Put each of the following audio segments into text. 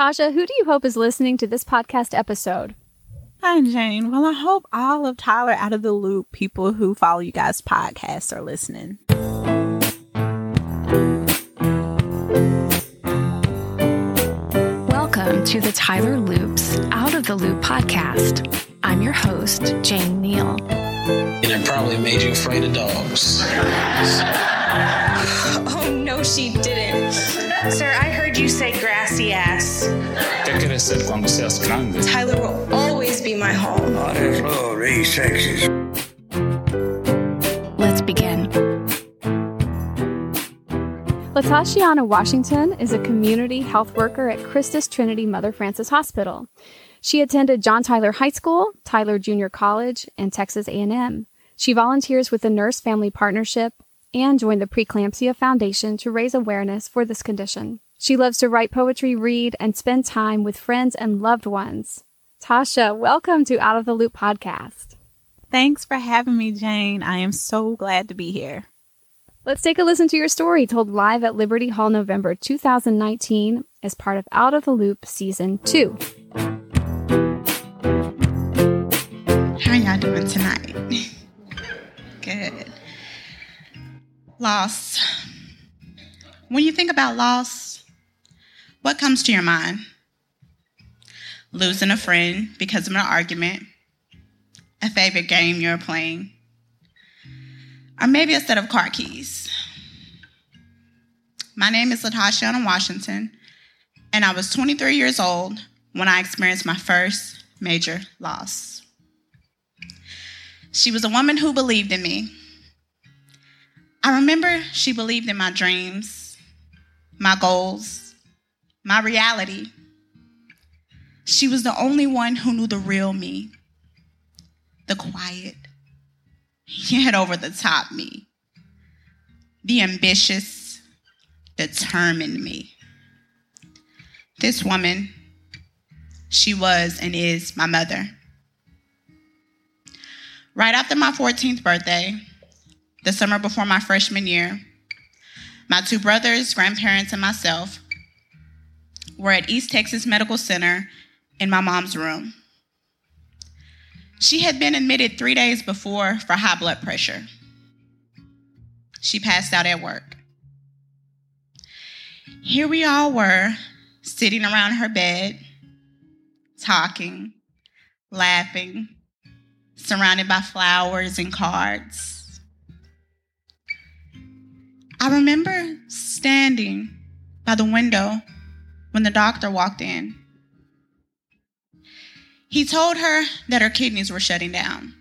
Tasha, who do you hope is listening to this podcast episode? Hi, Jane. Well, I hope all of Tyler out of the loop people who follow you guys' podcasts are listening. Welcome to the Tyler Loops Out of the Loop podcast. I'm your host, Jane Neal. And it probably made you afraid of dogs. Oh, no, she didn't. Sir, I heard you say grassy ass. ¿Qué quieres ser cuando seas grande? Tyler will always be my home. Oh, that's lovely, sexy. Let's begin. Latashiana Washington is a community health worker at Christus Trinity Mother Francis Hospital. She attended John Tyler High School, Tyler Junior College, and Texas A&M. She volunteers with the Nurse Family Partnership and joined the Preeclampsia Foundation to raise awareness for this condition. She loves to write poetry, read, and spend time with friends and loved ones. Tasha, welcome to Out of the Loop podcast. Thanks for having me, Jane. I am so glad to be here. Let's take a listen to your story told live at Liberty Hall November 2019 as part of Out of the Loop Season 2. How y'all doing tonight? Good. Loss. When you think about loss, what comes to your mind? Losing a friend because of an argument, a favorite game you're playing, or maybe a set of car keys. My name is Latasha Washington, and I was 23 years old when I experienced my first major loss. She was a woman who believed in me. I remember she believed in my dreams, my goals, my reality. She was the only one who knew the real me, the quiet, yet over the top me, the ambitious, determined me. This woman, she was and is my mother. Right after my 14th birthday, the summer before my freshman year, my two brothers, grandparents, and myself were at East Texas Medical Center in my mom's room. She had been admitted three days before for high blood pressure. She passed out at work. Here we all were, sitting around her bed, talking, laughing, surrounded by flowers and cards. I remember standing by the window when the doctor walked in. He told her that her kidneys were shutting down,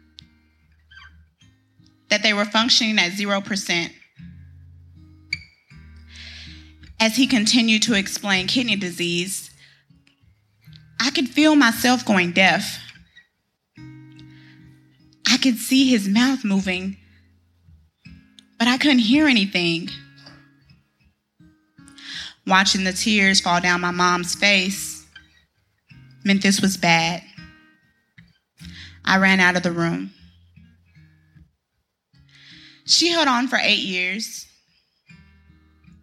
that they were functioning at 0%. As he continued to explain kidney disease, I could feel myself going deaf. I could see his mouth moving, but I couldn't hear anything. Watching the tears fall down my mom's face meant this was bad. I ran out of the room. She held on for eight years.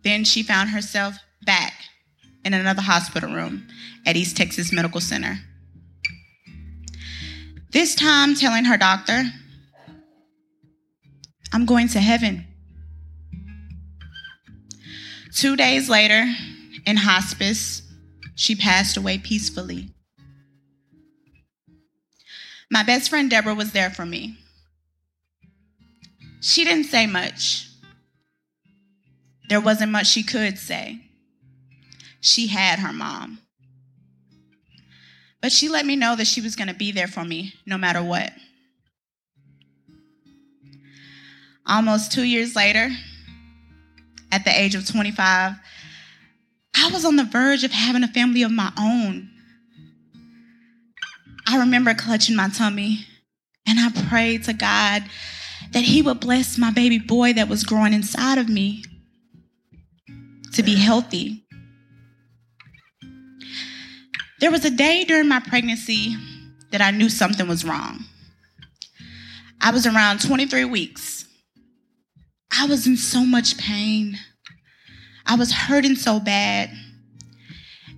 Then she found herself back in another hospital room at East Texas Medical Center. This time telling her doctor, I'm going to heaven. Two days later, in hospice, she passed away peacefully. My best friend Deborah was there for me. She didn't say much. There wasn't much she could say. She had her mom. But she let me know that she was going to be there for me no matter what. Almost two years later, at the age of 25, I was on the verge of having a family of my own. I remember clutching my tummy and I prayed to God that He would bless my baby boy that was growing inside of me to be healthy. There was a day during my pregnancy that I knew something was wrong. I was around 23 weeks. I was in so much pain. I was hurting so bad.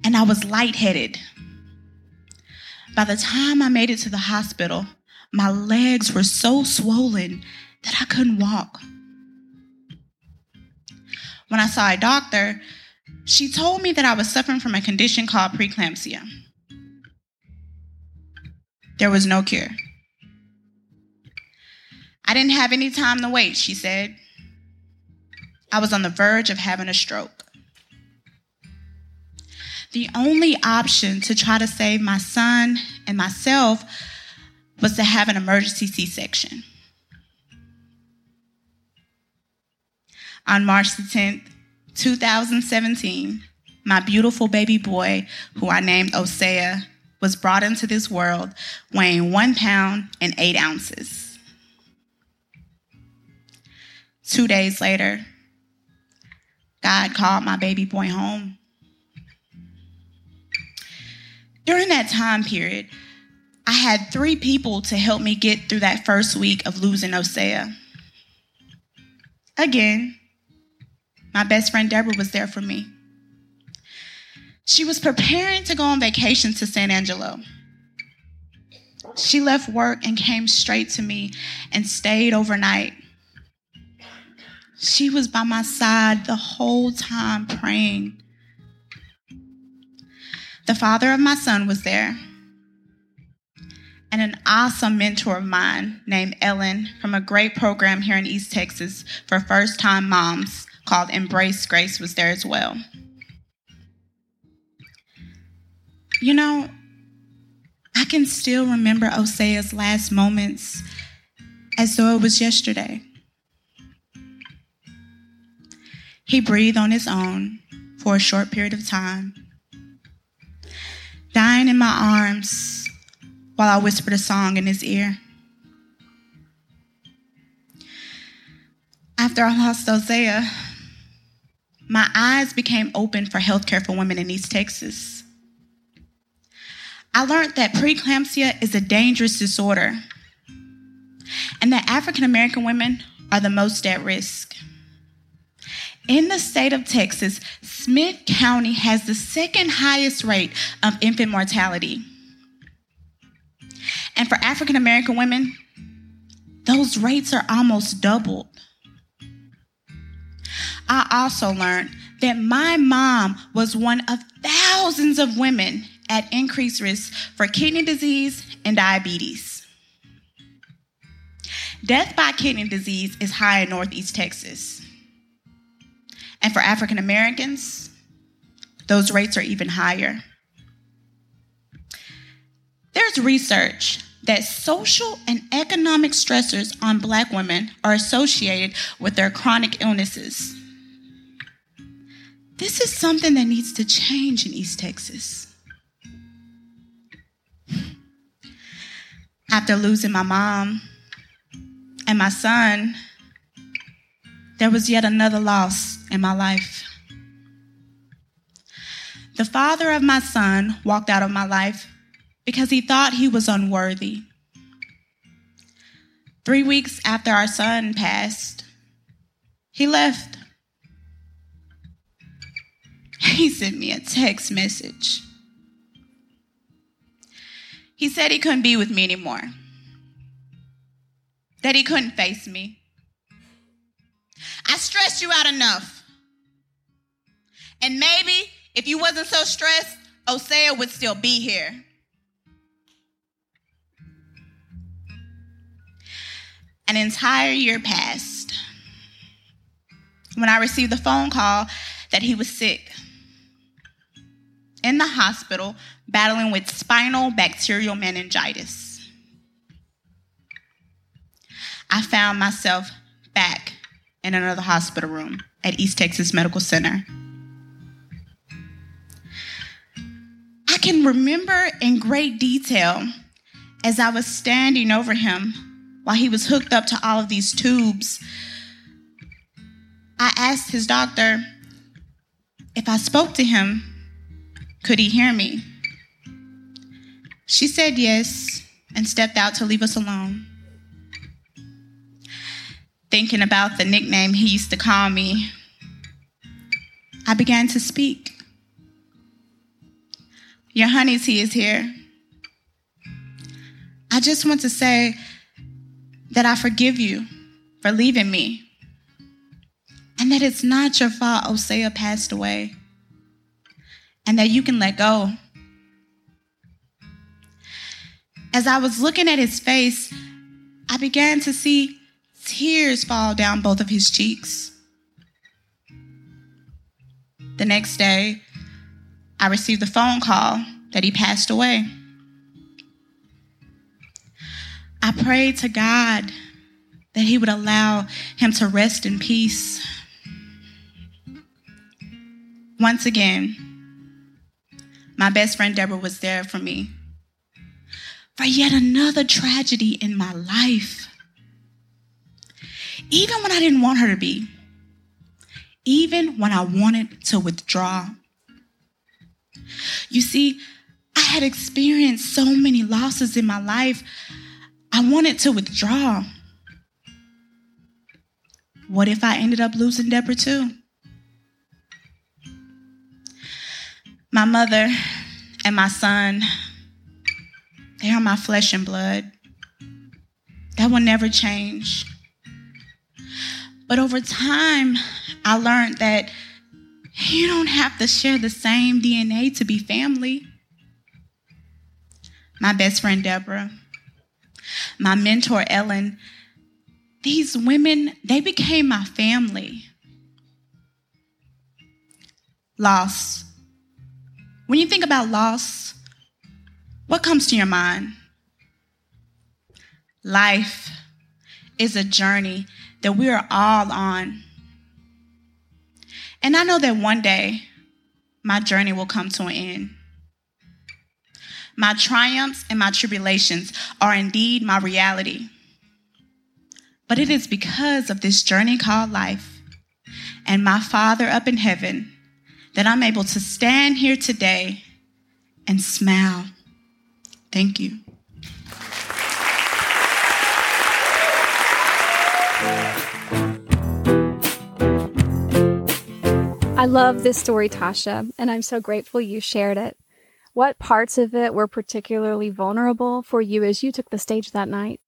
and I was lightheaded. By the time I made it to the hospital, my legs were so swollen that I couldn't walk. When I saw a doctor, she told me that I was suffering from a condition called preeclampsia. There was no cure. I didn't have any time to wait, she said. I was on the verge of having a stroke. The only option to try to save my son and myself was to have an emergency C section. On March the 10th, 2017, my beautiful baby boy, who I named Osea, was brought into this world weighing one pound and eight ounces. Two days later, God called my baby boy home. During that time period, I had three people to help me get through that first week of losing Osea. Again, my best friend Deborah was there for me. She was preparing to go on vacation to San Angelo. She left work and came straight to me and stayed overnight. She was by my side the whole time praying. The father of my son was there, and an awesome mentor of mine named Ellen from a great program here in East Texas for first time moms called Embrace Grace was there as well. You know, I can still remember Osea's last moments as though it was yesterday. He breathed on his own for a short period of time, dying in my arms while I whispered a song in his ear. After I lost Osea, my eyes became open for healthcare for women in East Texas. I learned that preeclampsia is a dangerous disorder and that African American women are the most at risk. In the state of Texas, Smith County has the second highest rate of infant mortality. And for African American women, those rates are almost doubled. I also learned that my mom was one of thousands of women at increased risk for kidney disease and diabetes. Death by kidney disease is high in Northeast Texas. And for African Americans, those rates are even higher. There's research that social and economic stressors on Black women are associated with their chronic illnesses. This is something that needs to change in East Texas. After losing my mom and my son, there was yet another loss in my life. The father of my son walked out of my life because he thought he was unworthy. Three weeks after our son passed, he left. He sent me a text message. He said he couldn't be with me anymore, that he couldn't face me. I stressed you out enough. And maybe if you wasn't so stressed, Osea would still be here. An entire year passed when I received the phone call that he was sick in the hospital battling with spinal bacterial meningitis. I found myself back in another hospital room at East Texas Medical Center. I can remember in great detail as I was standing over him while he was hooked up to all of these tubes. I asked his doctor if I spoke to him, could he hear me? She said yes and stepped out to leave us alone. Thinking about the nickname he used to call me, I began to speak. your honey tea is here. I just want to say that I forgive you for leaving me and that it's not your fault Osea passed away and that you can let go. As I was looking at his face, I began to see tears fall down both of his cheeks. The next day, I received a phone call that he passed away. I prayed to God that He would allow him to rest in peace. Once again, my best friend Deborah was there for me for yet another tragedy in my life. Even when I didn't want her to be, even when I wanted to withdraw. You see, I had experienced so many losses in my life, I wanted to withdraw. What if I ended up losing Deborah too? My mother and my son, they are my flesh and blood. That will never change. But over time, I learned that you don't have to share the same DNA to be family. My best friend, Deborah, my mentor, Ellen, these women, they became my family. Loss. When you think about loss, what comes to your mind? Life is a journey that we are all on. And I know that one day my journey will come to an end. My triumphs and my tribulations are indeed my reality. But it is because of this journey called life and my Father up in heaven that I'm able to stand here today and smile. Thank you. I love this story, Tasha, and I'm so grateful you shared it. What parts of it were particularly vulnerable for you as you took the stage that night?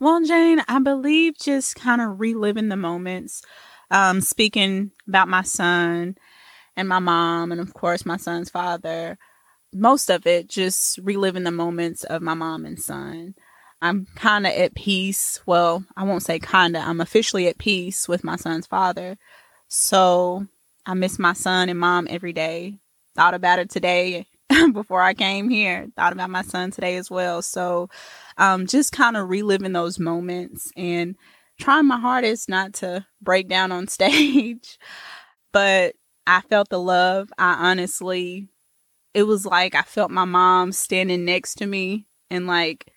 Well, Jane, I believe just kind of reliving the moments, um, speaking about my son and my mom, and of course, my son's father. Most of it just reliving the moments of my mom and son. I'm kind of at peace. Well, I won't say kind of, I'm officially at peace with my son's father. So I miss my son and mom every day. Thought about it today before I came here. Thought about my son today as well. So um, just kind of reliving those moments and trying my hardest not to break down on stage. but I felt the love. I honestly, it was like I felt my mom standing next to me and like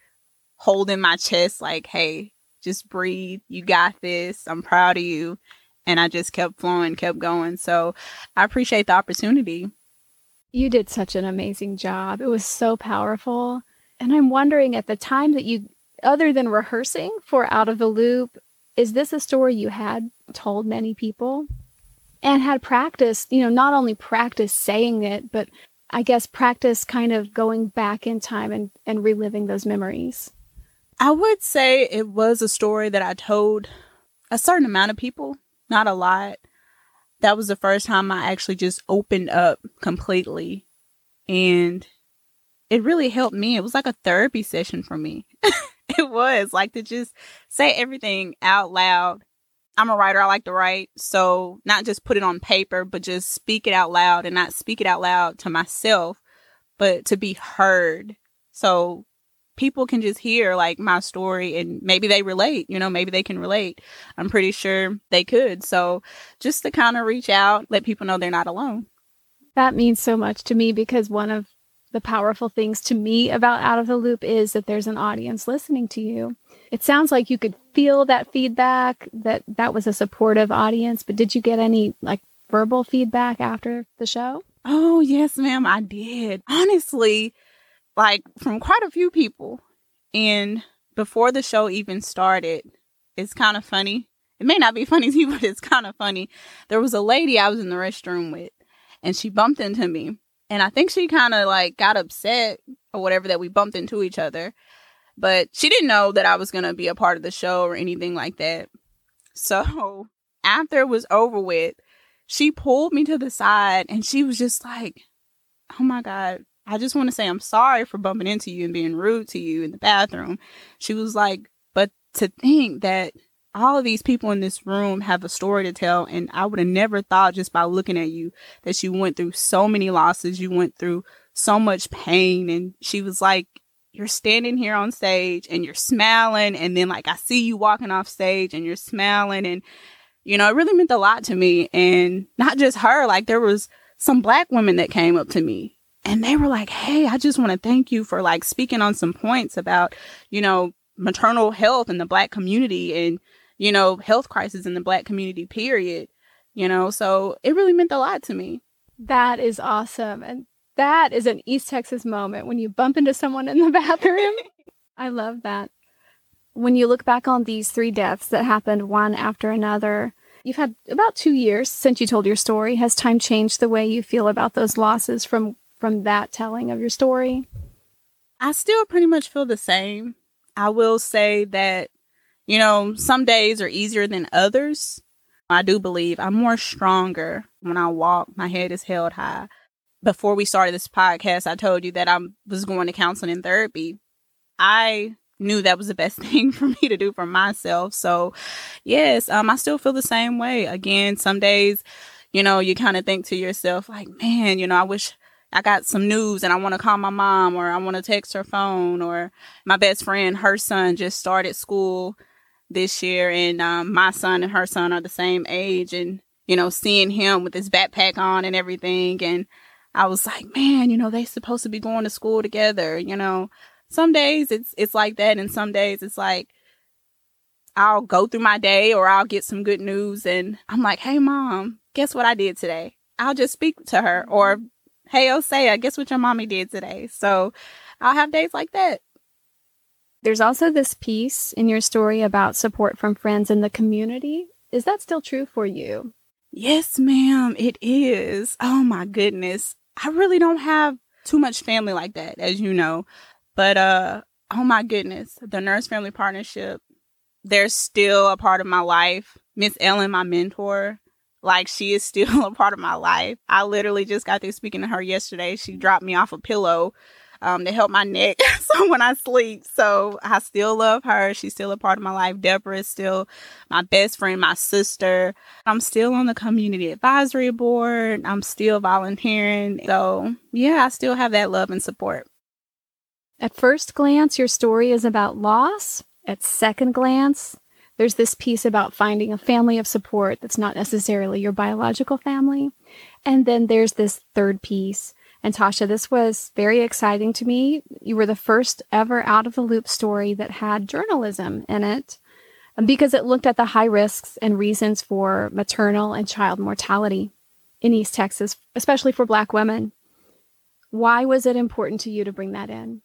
holding my chest, like, hey, just breathe. You got this. I'm proud of you and I just kept flowing, kept going. So I appreciate the opportunity. You did such an amazing job. It was so powerful. And I'm wondering at the time that you, other than rehearsing for Out of the Loop, is this a story you had told many people and had practiced, you know, not only practice saying it, but I guess practice kind of going back in time and, and reliving those memories? I would say it was a story that I told a certain amount of people not a lot. That was the first time I actually just opened up completely. And it really helped me. It was like a therapy session for me. it was like to just say everything out loud. I'm a writer. I like to write. So not just put it on paper, but just speak it out loud and not speak it out loud to myself, but to be heard. So people can just hear like my story and maybe they relate, you know, maybe they can relate. I'm pretty sure they could. So just to kind of reach out, let people know they're not alone. That means so much to me because one of the powerful things to me about Out of the Loop is that there's an audience listening to you. It sounds like you could feel that feedback, that that was a supportive audience, but did you get any like verbal feedback after the show? Oh, yes, ma'am, I did. Honestly, like from quite a few people. And before the show even started, it's kind of funny. It may not be funny to you, but it's kind of funny. There was a lady I was in the restroom with, and she bumped into me. And I think she kind of like got upset or whatever that we bumped into each other. But she didn't know that I was going to be a part of the show or anything like that. So after it was over with, she pulled me to the side and she was just like, Oh my God, I just want to say I'm sorry for bumping into you and being rude to you in the bathroom. She was like, But to think that all of these people in this room have a story to tell, and I would have never thought just by looking at you that you went through so many losses, you went through so much pain. And she was like, You're standing here on stage and you're smiling, and then like I see you walking off stage and you're smiling and you know, it really meant a lot to me. And not just her, like there was some black women that came up to me and they were like, Hey, I just want to thank you for like speaking on some points about, you know, maternal health in the black community and, you know, health crisis in the black community, period. You know, so it really meant a lot to me. That is awesome. And that is an East Texas moment when you bump into someone in the bathroom. I love that. When you look back on these three deaths that happened one after another, You've had about two years since you told your story. Has time changed the way you feel about those losses from from that telling of your story? I still pretty much feel the same. I will say that, you know, some days are easier than others. I do believe I'm more stronger when I walk. My head is held high. Before we started this podcast, I told you that I was going to counseling and therapy. I knew that was the best thing for me to do for myself. So, yes, um, I still feel the same way. Again, some days, you know, you kind of think to yourself, like, man, you know, I wish I got some news and I want to call my mom or I want to text her phone or my best friend, her son just started school this year and um, my son and her son are the same age and, you know, seeing him with his backpack on and everything. And I was like, man, you know, they supposed to be going to school together, you know some days it's it's like that and some days it's like I'll go through my day or I'll get some good news and I'm like, "Hey mom, guess what I did today?" I'll just speak to her or, "Hey Osea, guess what your mommy did today?" So, I'll have days like that. There's also this piece in your story about support from friends in the community. Is that still true for you? Yes, ma'am, it is. Oh my goodness. I really don't have too much family like that, as you know. But uh oh my goodness, the nurse family partnership, they're still a part of my life. Miss Ellen, my mentor, like she is still a part of my life. I literally just got through speaking to her yesterday. She dropped me off a pillow um, to help my neck so when I sleep. So I still love her. She's still a part of my life. Deborah is still my best friend, my sister. I'm still on the community advisory board. I'm still volunteering. So yeah, I still have that love and support. At first glance, your story is about loss. At second glance, there's this piece about finding a family of support that's not necessarily your biological family. And then there's this third piece. And Tasha, this was very exciting to me. You were the first ever out of the loop story that had journalism in it um, because it looked at the high risks and reasons for maternal and child mortality in East Texas, especially for Black women. Why was it important to you to bring that in?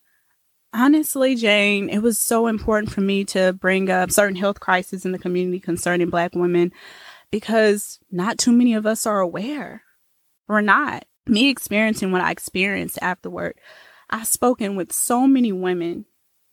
Honestly, Jane, it was so important for me to bring up certain health crises in the community concerning Black women because not too many of us are aware. We're not. Me experiencing what I experienced afterward, I've spoken with so many women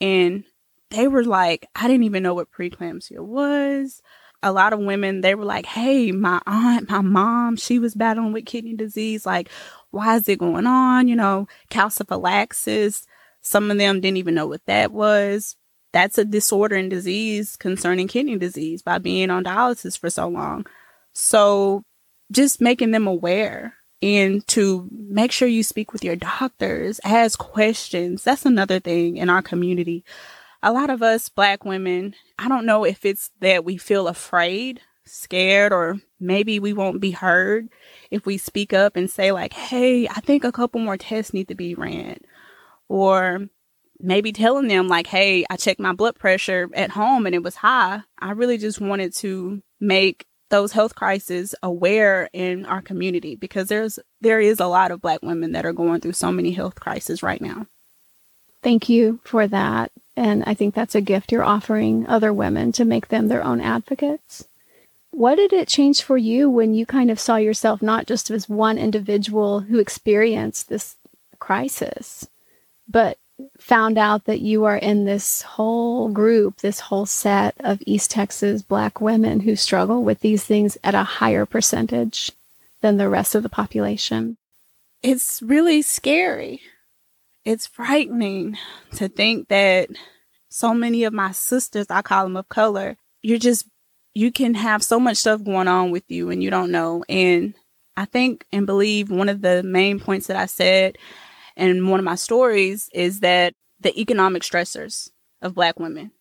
and they were like, I didn't even know what preeclampsia was. A lot of women, they were like, Hey, my aunt, my mom, she was battling with kidney disease. Like, why is it going on? You know, calciphylaxis some of them didn't even know what that was. That's a disorder and disease concerning kidney disease by being on dialysis for so long. So just making them aware and to make sure you speak with your doctors, ask questions. That's another thing in our community. A lot of us black women, I don't know if it's that we feel afraid, scared, or maybe we won't be heard if we speak up and say like, Hey, I think a couple more tests need to be ran or maybe telling them like, Hey, I checked my blood pressure at home and it was high. I really just wanted to make those health crises aware in our community because there's there is a lot of black women that are going through so many health crises right now. Thank you for that. And I think that's a gift you're offering other women to make them their own advocates. What did it change for you when you kind of saw yourself not just as one individual who experienced this crisis, but found out that you are in this whole group, this whole set of East Texas Black women who struggle with these things at a higher percentage than the rest of the population? It's really scary. It's frightening to think that so many of my sisters, I call them of color, you're just, you can have so much stuff going on with you and you don't know. And I think and believe one of the main points that I said in one of my stories is that the economic stressors of Black women,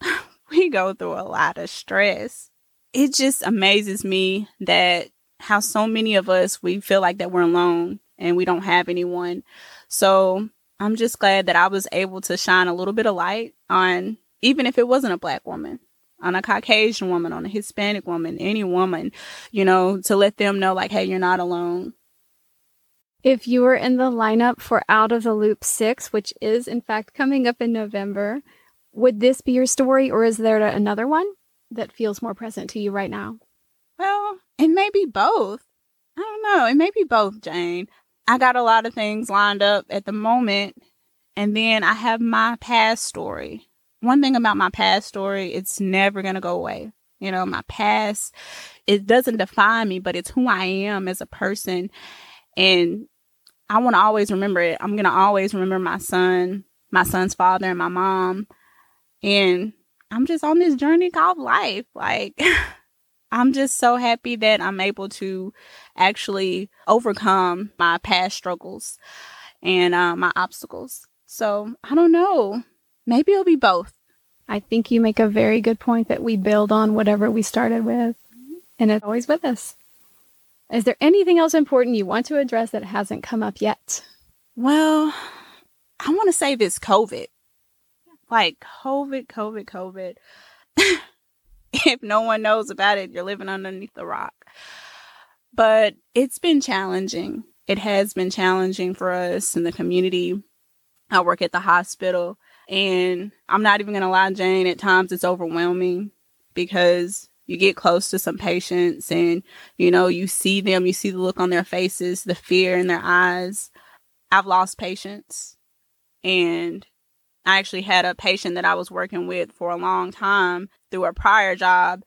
we go through a lot of stress. It just amazes me that how so many of us, we feel like that we're alone and we don't have anyone. So I'm just glad that I was able to shine a little bit of light on, even if it wasn't a black woman, on a Caucasian woman, on a Hispanic woman, any woman, you know, to let them know, like, hey, you're not alone. If you were in the lineup for Out of the Loop 6, which is in fact coming up in November, would this be your story or is there another one that feels more present to you right now? Well, it may be both. I don't know. It may be both, Jane. I got a lot of things lined up at the moment. And then I have my past story. One thing about my past story, it's never going to go away. You know, my past, it doesn't define me, but it's who I am as a person. And I want to always remember it. I'm going to always remember my son, my son's father, and my mom. And I'm just on this journey called life. Like, I'm just so happy that I'm able to actually overcome my past struggles and uh, my obstacles. So I don't know. Maybe it'll be both. I think you make a very good point that we build on whatever we started with, and it's always with us. Is there anything else important you want to address that hasn't come up yet? Well, I want to say this COVID. Like COVID, COVID, COVID. if no one knows about it, you're living underneath the rock. But it's been challenging. It has been challenging for us in the community. I work at the hospital, and I'm not even going to lie, Jane, at times it's overwhelming because you get close to some patients and you know you see them you see the look on their faces the fear in their eyes i've lost patients and I actually had a patient that I was working with for a long time through a prior job,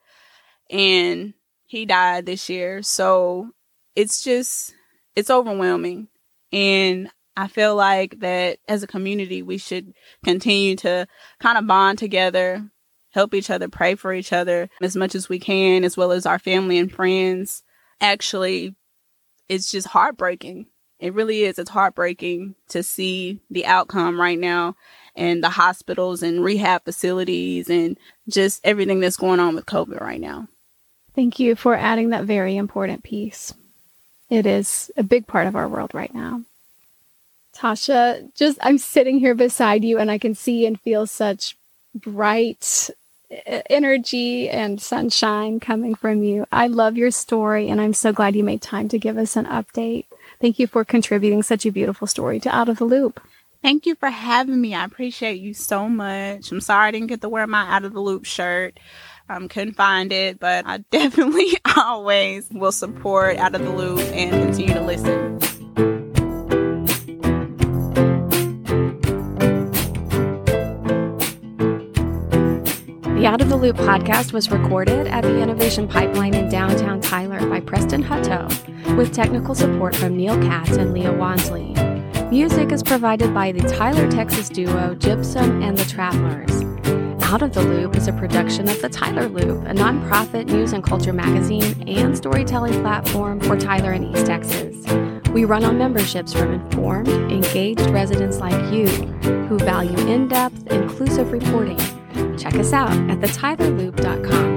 and he died this year. So it's just, it's overwhelming. And I feel like that as a community, we should continue to kind of bond together, help each other, pray for each other as much as we can, as well as our family and friends. Actually, it's just heartbreaking. It really is. It's heartbreaking to see the outcome right now and the hospitals and rehab facilities and just everything that's going on with COVID right now. Thank you for adding that very important piece. It is a big part of our world right now. Tasha, just I'm sitting here beside you and I can see and feel such bright energy and sunshine coming from you. I love your story and I'm so glad you made time to give us an update. Thank you for contributing such a beautiful story to Out of the Loop. Thank you for having me. I appreciate you so much. I'm sorry I didn't get to wear my out of the loop shirt. Um, couldn't find it, but I definitely always will support out of the loop and continue to listen. Out of the Loop podcast was recorded at the Innovation Pipeline in downtown Tyler by Preston Hutto, with technical support from Neil Katz and Leah Wansley. Music is provided by the Tyler, Texas duo Gypsum and the Travelers. Out of the Loop is a production of the Tyler Loop, a nonprofit news and culture magazine and storytelling platform for Tyler and East Texas. We run on memberships from informed, engaged residents like you who value in depth, inclusive reporting. Check us out at thetylerloop.com.